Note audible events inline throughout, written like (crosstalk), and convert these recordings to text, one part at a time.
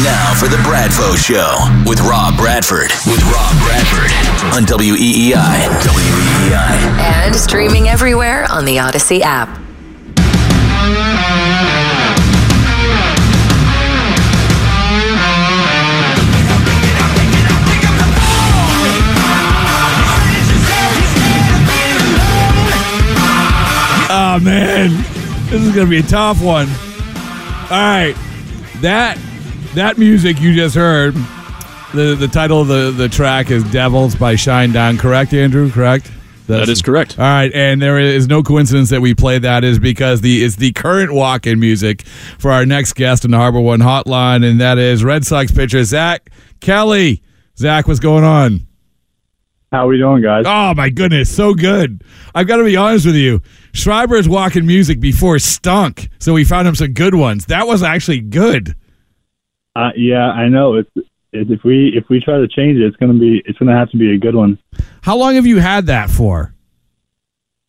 time now for the Bradfo Show with Rob Bradford. With Rob Bradford on WEEI. WEEI. And streaming everywhere on the Audacy app. Oh man, this is gonna be a tough one. All right, that that music you just heard. The the title of the the track is "Devils" by Shinedown, Correct, Andrew? Correct. That is correct. All right, and there is no coincidence that we play that is because the is the current walk-in music for our next guest in the HarborOne Hotline, and that is Red Sox pitcher Zack Kelly. Zack, what's going on? How are we doing, guys? Oh my goodness, so good. I've got to be honest with you. Schreiber's walking music before stunk, so we found him some good ones. That was actually good. Uh, yeah, I know. It's, it's if we if we try to change it, it's gonna be it's gonna have to be a good one. How long have you had that for?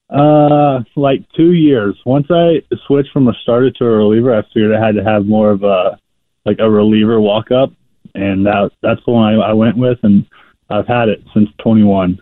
Uh, like two years. Once I switched from a starter to a reliever, I figured I had to have more of a like a reliever walk up, and that that's the one I, I went with, and I've had it since 21.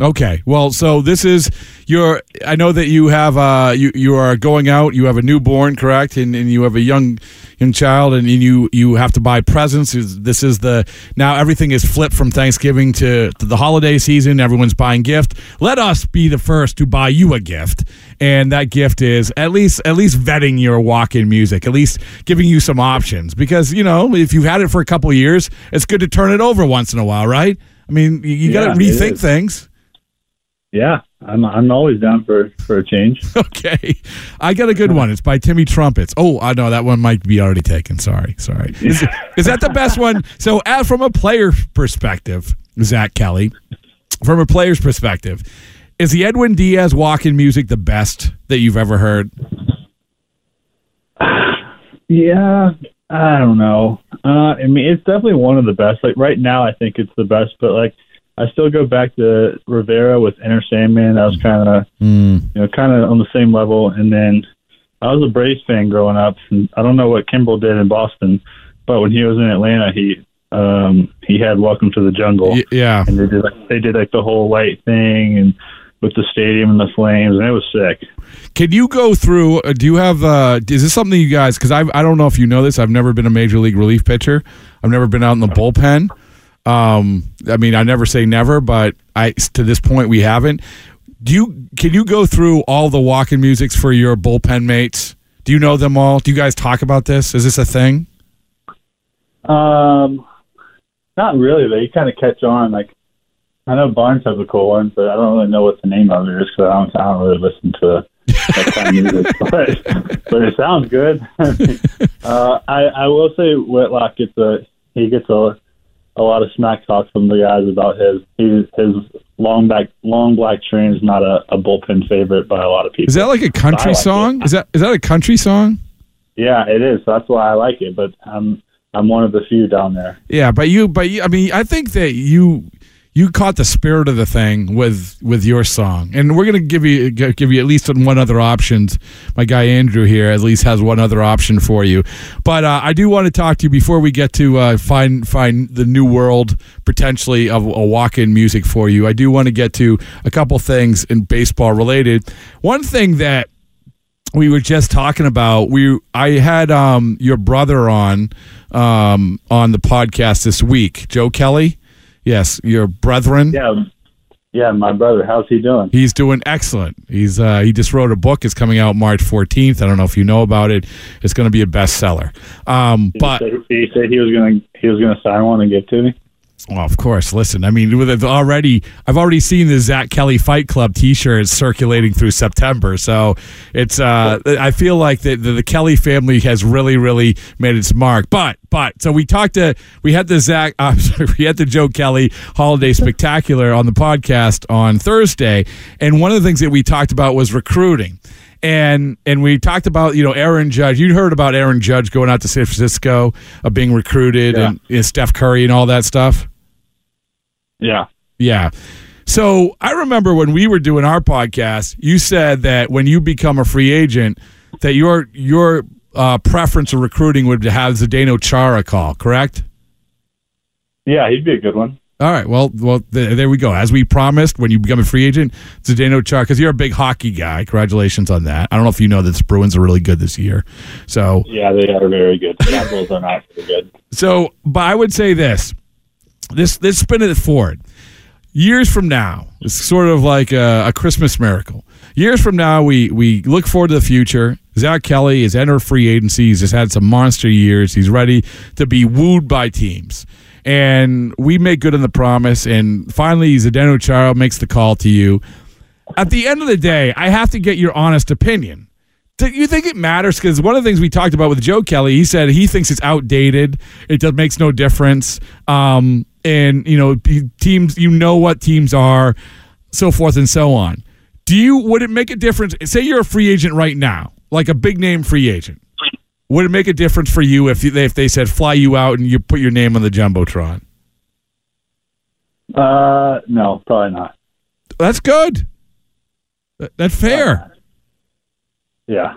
Okay. Well, so this is your. I know that you have uh you you are going out. You have a newborn, correct? And, and you have a young young child, and, you you have to buy presents. This is the now everything is flipped from Thanksgiving to, to the holiday season. Everyone's buying gift. Let us be the first to buy you a gift, and that gift is at least at least vetting your walk-in music, at least giving you some options. Because you know if you've had it for a couple of years, it's good to turn it over once in a while, right? I mean, you, you got to rethink things. Yeah, I'm I'm always down for for a change. (laughs) Okay, I got a good one. It's by Timmy Trumpets. Oh, I know that one might be already taken. Sorry, sorry. Is, is that the best one? So, uh, from a player perspective, Zack Kelly, from a player's perspective, is the Edwin Diaz walk-in music the best that you've ever heard? Yeah, I don't know. Uh, I mean, it's definitely one of the best. Like right now, I think it's the best. But like, I still go back to Rivera with Enter Sandman. That was kind of you know kind of on the same level. And then I was a Braves fan growing up, and I don't know what Kimbrel did in Boston, but when he was in Atlanta, he um he had Welcome to the Jungle, yeah. and they did like they did like the whole light thing and with the stadium and the flames, and it was sick. Can you go through? Uh, do you have? Uh, is this something you guys? Because I I don't know if you know this. I've never been a major league relief pitcher. I've never been out in the bullpen. Um, I mean, I never say never, but I to this point we haven't. Do you? Can you go through all the walking musics for your bullpen mates? Do you know them all? Do you guys talk about this? Is this a thing? Um, not really. They kind of catch on. Like I know Barnes has a cool one, but I don't really know what the name of it is because I don't, I don't really listen to that kind of (laughs) music. (laughs) But, but it sounds good. (laughs) uh, I I will say Whitlock gets a he gets a a lot of smack talk from the guys about his his his long back long black train is not a, a bullpen favorite by a lot of people. Is that like a country like song? it. Is that is that a country song? Yeah, it is. That's why I like it. But I'm I'm one of the few down there. Yeah, but you, but you, I mean, I think that you you caught the spirit of the thing with with your song, and we're gonna give you give you at least one other option. My guy Andrew here at least has one other option for you, but uh, I do want to talk to you before we get to uh, find find the new world potentially of a walk-in music for you. I do want to get to a couple things in baseball related. One thing that we were just talking about we I had um your brother on um on the podcast this week, Joe Kelly. Yes, your brethren. Yeah, yeah. My brother, how's he doing? He's doing excellent. He's uh, he just wrote a book. It's coming out March 14th. I don't know if you know about it. It's going to be a bestseller. Um, but he said, he said he was gonna he was gonna sign one and give to me. Well, of course. Listen, I mean, with already, I've already seen the Zack Kelly Fight Club T-shirts circulating through September. So it's, uh, I feel like the, the the Kelly family has really, really made its mark. But, but, so we talked to, we had the Zack, (laughs) uh, sorry, we had the Joe Kelly Holiday Spectacular on the podcast on Thursday, and one of the things that we talked about was recruiting. And and we talked about you know Aaron Judge. You heard about Aaron Judge going out to San Francisco, uh, being recruited, Yeah. and, and Steph Curry and all that stuff. Yeah. Yeah. So I remember when we were doing our podcast, you said that when you become a free agent, that your your uh, preference of recruiting would have Zdeno Chara call, correct? Yeah, he'd be a good one. All right. Well, well, th- there we go. As we promised, when you become a free agent, Zdeno Chara, because you're a big hockey guy. Congratulations on that. I don't know if you know that the Bruins are really good this year. So Yeah, they are very good. The Capitals are not very good. So, but I would say this: this this spin it forward. Years from now, it's sort of like a, a Christmas miracle. Years from now, we we look forward to the future. Zack Kelly has entered free agency. He's just had some monster years. He's ready to be wooed by teams. And we make good on the promise. And finally, Zdeno Chara makes the call to you. At the end of the day, I have to get your honest opinion. Do you think it matters? Because one of the things we talked about with Joe Kelly, he said he thinks it's outdated. It does, makes no difference. Um, and you know, teams, you know what teams are, so forth and so on. Do you? Would it make a difference? Say you're a free agent right now, like a big name free agent. Would it make a difference for you if you, if they said fly you out and you put your name on the jumbotron? Uh, no, probably not. That's good. That's fair. Yeah.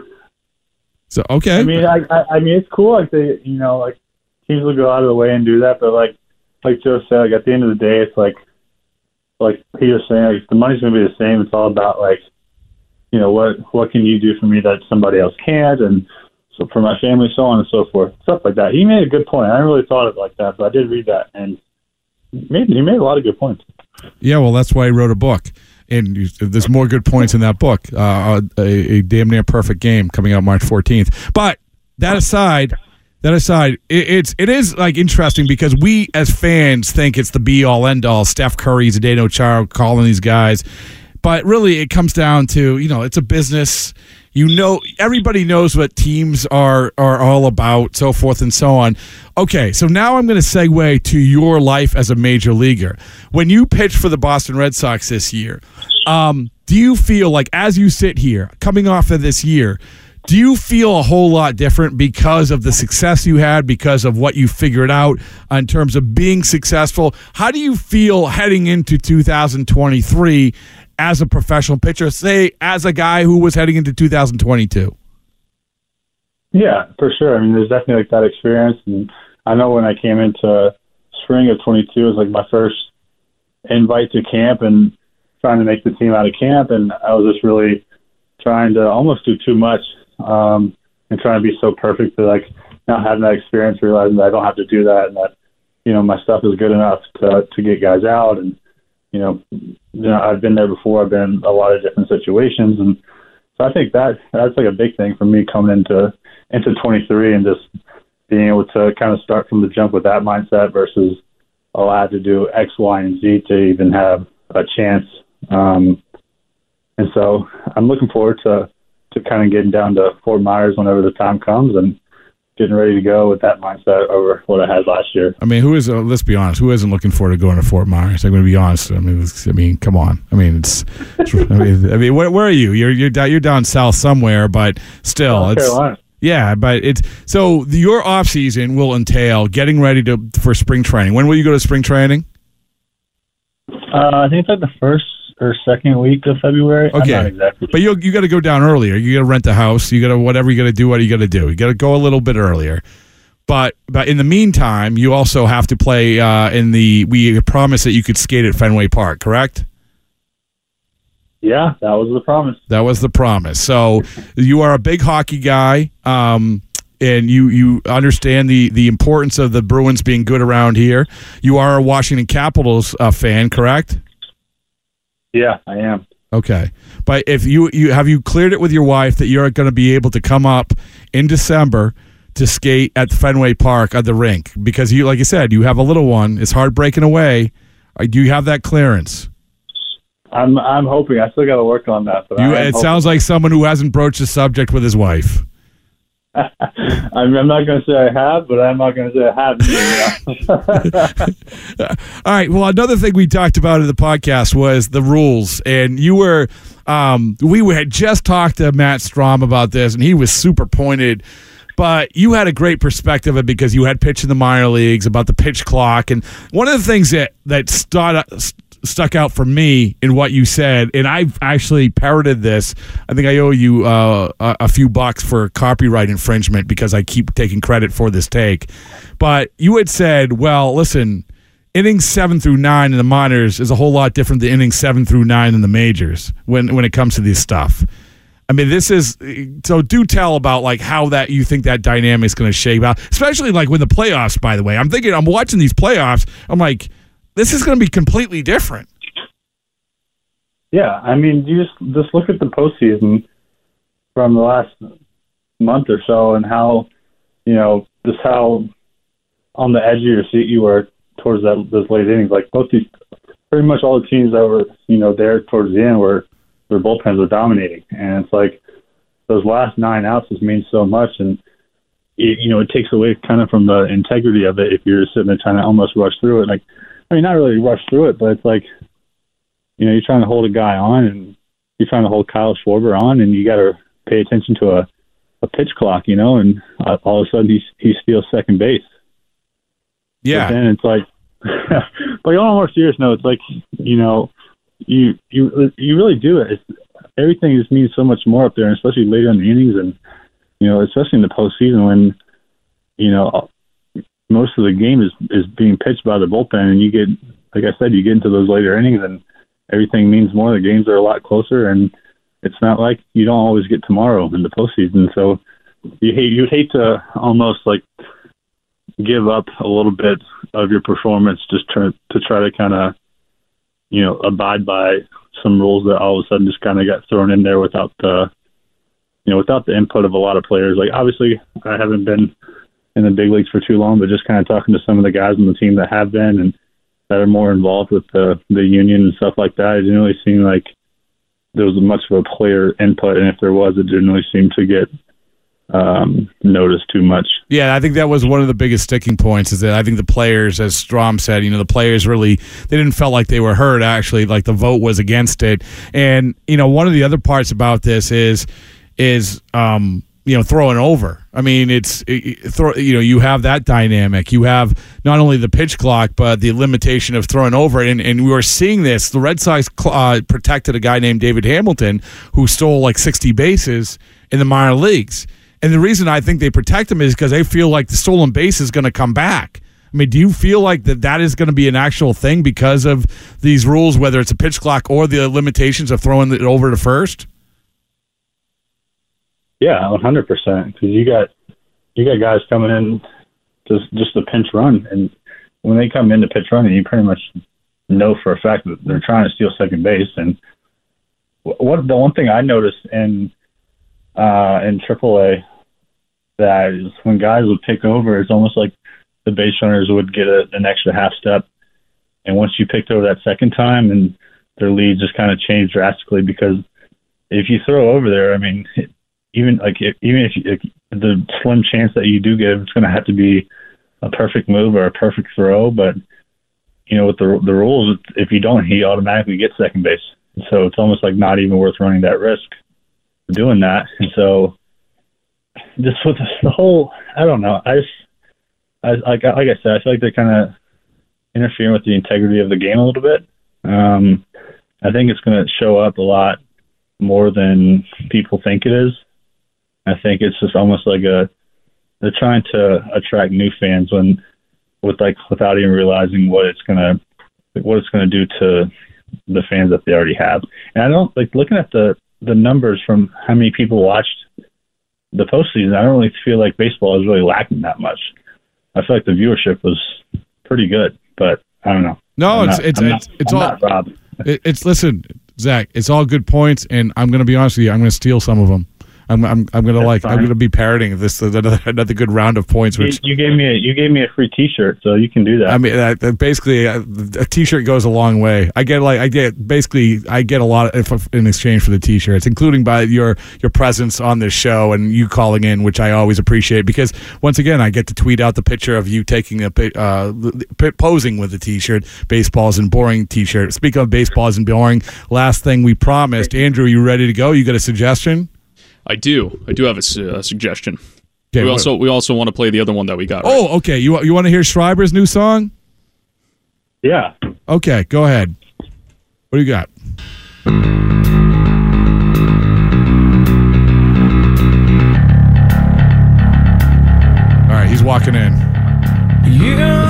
So okay. I mean, I, I, I mean, it's cool. Like they, you know, like teams will go out of the way and do that. But like, like Joe said, like at the end of the day, it's like, like he was saying, like the money's gonna be the same. It's all about like, you know, what what can you do for me that somebody else can't, and so for my family, so on and so forth, stuff like that. He made a good point. I didn't really thought of it like that, but I did read that, and he made he made a lot of good points. Yeah, well, that's why he wrote a book. And there's more good points in that book. Uh, a, a damn near perfect game coming out March 14th. But that aside, that aside, it, it's it is like interesting because we as fans think it's the be all end all. Steph Curry, Zdeno Chara calling these guys, but really it comes down to you know it's a business. You know, everybody knows what teams are are all about, so forth and so on. Okay, so now I'm going to segue to your life as a major leaguer. When you pitched for the Boston Red Sox this year, um, do you feel like as you sit here, coming off of this year, do you feel a whole lot different because of the success you had, because of what you figured out in terms of being successful? How do you feel heading into 2023 as a professional pitcher, say as a guy who was heading into 2022? Yeah, for sure. I mean, there's definitely like that experience, and I know when I came into spring of 22, it was like my first invite to camp and trying to make the team out of camp, and I was just really trying to almost do too much um, and trying to be so perfect that like not having that experience, realizing that I don't have to do that, and that you know my stuff is good enough to to get guys out, and you know, you know I've been there before. I've been in a lot of different situations, and so I think that that's like a big thing for me coming into into 23 and just being able to kind of start from the jump with that mindset versus oh I have to do X, Y, and Z to even have a chance. Um, and so I'm looking forward to to kind of getting down to Fort Myers whenever the time comes and getting ready to go with that mindset over what I had last year. I mean, who is? Uh, let's be honest. Who isn't looking forward to going to Fort Myers? I'm going to be honest. I mean, I mean, come on. I mean, it's. it's I mean, I mean, where, where are you? You're you're down, you're down south somewhere, but still, South it's. Carolina. Yeah, but it's so your off season will entail getting ready to for spring training. When will you go to spring training? Uh, I think it's like the first or second week of February. Okay. I'm not exactly. But you you got to go down earlier. You got to rent a house. You got to whatever you got to do. What you got to do? You got to go a little bit earlier. But but in the meantime, you also have to play uh, in the. We promised that you could skate at Fenway Park. Correct? yeah, that was the promise. That was the promise. So you are a big hockey guy, um, and you you understand the the importance of the Bruins being good around here. You are a Washington Capitals uh, fan, correct? Yeah, I am. Okay, but if you you have you cleared it with your wife that you're going to be able to come up in December to skate at Fenway Park at the rink because you like you said you have a little one. It's hard breaking away. Uh, Do you have that clearance? I'm I'm hoping. I still got to work on that. But You, it sounds like someone who hasn't broached the subject with his wife. I'm, I'm not going to say I have, but I'm not going to say I have. (laughs) All right. Well, another thing we talked about in the podcast was the rules, and you were, um, we had just talked to Matt Strahm about this, and he was super pointed. But you had a great perspective of it because you had pitched in the minor leagues about the pitch clock, and one of the things that that stood stuck out for me in what you said, and I've actually parroted this. I think I owe you uh, a, few bucks for copyright infringement because I keep taking credit for this take. But you had said, well, listen, innings seven through nine in the minors is a whole lot different than innings seven through nine in the majors when when it comes to this stuff. I mean, this is so. Do tell about like how that you think that dynamic is going to shape out, especially like when the playoffs. By the way, I'm thinking I'm watching these playoffs. I'm like, this is going to be completely different. Yeah, I mean, you just just look at the postseason from the last month or so, and how you know just how on the edge of your seat you were towards that those late innings. Like both these, pretty much all the teams that were you know there towards the end were their bullpens were dominating, and it's like those last nine outs just mean so much, and it, you know it takes away kind of from the integrity of it if you're sitting there trying to almost rush through it. Like, I mean, not really rush through it, but it's like you know you're trying to hold a guy on, and you're trying to hold Kyle Schwarber on, and you got to pay attention to a a pitch clock, you know, and uh, all of a sudden he he steals second base. Yeah, but then it's like, (laughs) but on a more serious note, it's like you know you you you really do it. It's, everything just means so much more up there, and especially later in the innings, and you know, especially in the postseason when you know most of the game is is being pitched by the bullpen, and you get, like I said, you get into those later innings, and everything means more. The games are a lot closer, and it's not like you don't always get tomorrow in the postseason. So you hate you'd hate to almost like give up a little bit of your performance just try, to try to kind of you know, abide by some rules that all of a sudden just kind of got thrown in there without the, you know, without the input of a lot of players. Like obviously, I haven't been in the big leagues for too long, but just kind of talking to some of the guys on the team that have been and that are more involved with the the union and stuff like that, it didn't really seem like there was much of a player input, and if there was, it didn't really seem to get um, notice too much. Yeah, I think that was one of the biggest sticking points. Is that I think the players, as Strahm said, you know, the players really they didn't felt like they were heard. Actually, like the vote was against it. And you know, one of the other parts about this is is um, you know throwing over. I mean, it's it, throw, you know you have that dynamic. You have not only the pitch clock, but the limitation of throwing over. And and we were seeing this. The Red Sox uh, protected a guy named David Hamilton who stole like sixty bases in the minor leagues and the reason I think they protect him is because they feel like the stolen base is going to come back. I mean, do you feel like that that is going to be an actual thing because of these rules, whether it's a pitch clock or the limitations of throwing it over to first? Yeah, one hundred percent. Because you got you got guys coming in just just a pinch run, and when they come into pitch running, you pretty much know for a fact that they're trying to steal second base. And what the one thing I noticed in uh, in AAA that is when guys would pick over, it's almost like the base runners would get a, an extra half step. And once you picked over that second time, and their lead just kind of changed drastically because if you throw over there, I mean, even like if, even if, you, if the slim chance that you do get, it's going to have to be a perfect move or a perfect throw. But you know, with the the rules, if you don't, he automatically gets second base. So it's almost like not even worth running that risk doing that. And so just with the whole, I don't know. I just, I, like, like I said, I feel like they're kind of interfering with the integrity of the game a little bit. Um, I think it's going to show up a lot more than people think it is. I think it's just almost like a they're trying to attract new fans when with like without even realizing what it's gonna what it's gonna do to the fans that they already have. And I don't like looking at the the numbers from how many people watched the postseason, I don't really feel like baseball is really lacking that much. I feel like the viewership was pretty good, but I don't know. No, I'm it's not, it's I'm it's, not, it's I'm all not Rob. (laughs) it, it's listen, Zack. It's all good points, and I'm going to be honest with you. I'm going to steal some of them. I'm I'm, I'm gonna That's like I'm gonna be parroting this another another good round of points. Which you gave me a you gave me a free T-shirt, so you can do that. I mean, uh, uh, basically, uh, a T-shirt goes a long way. I get like I get basically I get a lot of, in exchange for the T-shirts, including by your your presence on this show and you calling in, which I always appreciate because once again I get to tweet out the picture of you taking a uh, posing with the T-shirt. baseballs isn't boring T-shirt. Speaking of baseballs isn't boring, last thing we promised, Andrew, you ready to go? You got a suggestion? I do. I do have a, su- uh, a suggestion. Okay, we what- also we also want to play the other one that we got. right? Oh, okay. You you want to hear Schreiber's new song? yeah, Okay, go ahead. What do you got? All right, he's walking in.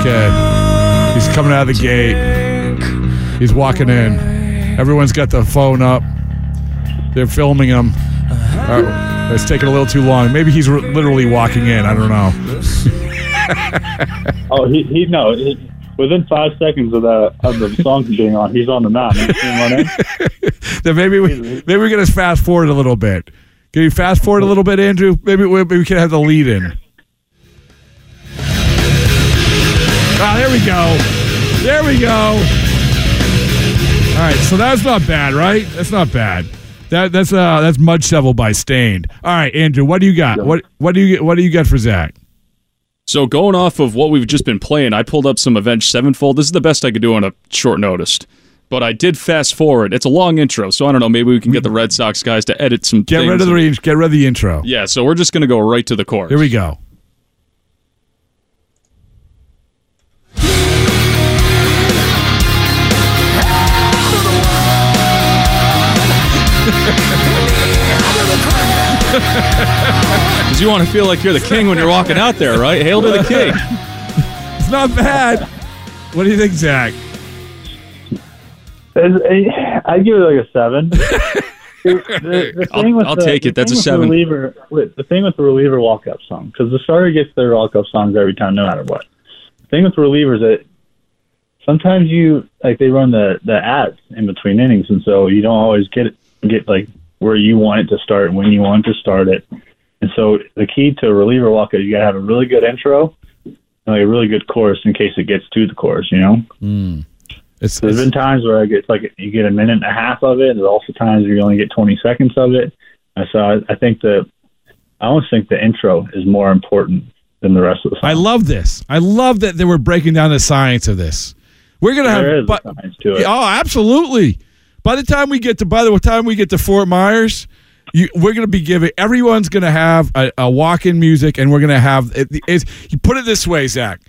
Okay. He's coming out of the gate. He's walking in. Everyone's got the phone up. They're filming him. Right, it's taking a little too long. Maybe he's r- literally walking in. I don't know. Oh, he he no. He, within five seconds of the of the song being on, he's on the mountain. You see him run in? (laughs) Then maybe we maybe we're gonna fast forward a little bit. Can you fast forward a little bit, Andrew? Maybe we, maybe we can have the lead in. Ah, there we go. There we go. All right, so that's not bad, right? That's not bad. That that's uh that's mud shovel by Staind. All right, Andrew, what do you got? What what do you what do you got for Zack? So going off of what we've just been playing, I pulled up some Avenged Sevenfold. This is the best I could do on a short notice. But I did fast forward. It's a long intro, so I don't know. Maybe we can get the Red Sox guys to edit some. Get things rid of the range. Get rid of the intro. Yeah, so we're just gonna go right to the core. Here we go. (laughs) Because you want to feel like you're the king when you're walking out there, right? Hail to the king. (laughs) It's not bad. What do you think, Zack? It's- uh, I'd give it like a seven. (laughs) The, the I'll- with I'll the- take it. the That's a thing with the seven. Reliever, wait, the thing with the reliever walk-up song, because the starter gets their walk-up songs every time, no matter what. The thing with relievers that sometimes you like they run the the ads in between innings, and so you don't always get it, get like where you want it to start and when you want to start it. And so the key to a reliever walk is you got to have a really good intro and like a really good chorus in case it gets to the chorus. You know. Hmm. It's, There's been times where I get like you get a minute and a half of it. And there's also times where you only get 20 seconds of it. And so I, I think that I almost think the intro is more important than the rest of the song. I love this. I love that they were breaking down the science of this. We're gonna have, there but, science to it. oh, absolutely. By the time we get to, by the time we get to Fort Myers, you, we're gonna be giving everyone's gonna have a, a walk-in music, and we're gonna have. It, it's, you put it this way, Zack.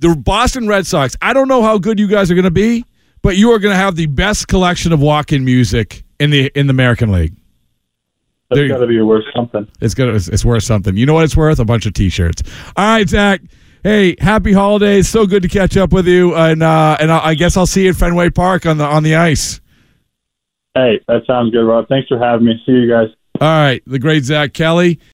The Boston Red Sox. I don't know how good you guys are gonna be, but you are gonna have the best collection of walk-in music in the in the American League. That's got to be worth something. It's gonna. It's, it's worth something. You know what it's worth? A bunch of T-shirts. All right, Zack. Hey, happy holidays. So good to catch up with you, and uh, and I I guess I'll see you at Fenway Park on the on the ice. Hey, that sounds good, Rob. Thanks for having me. See you guys. All right, the great Zack Kelly.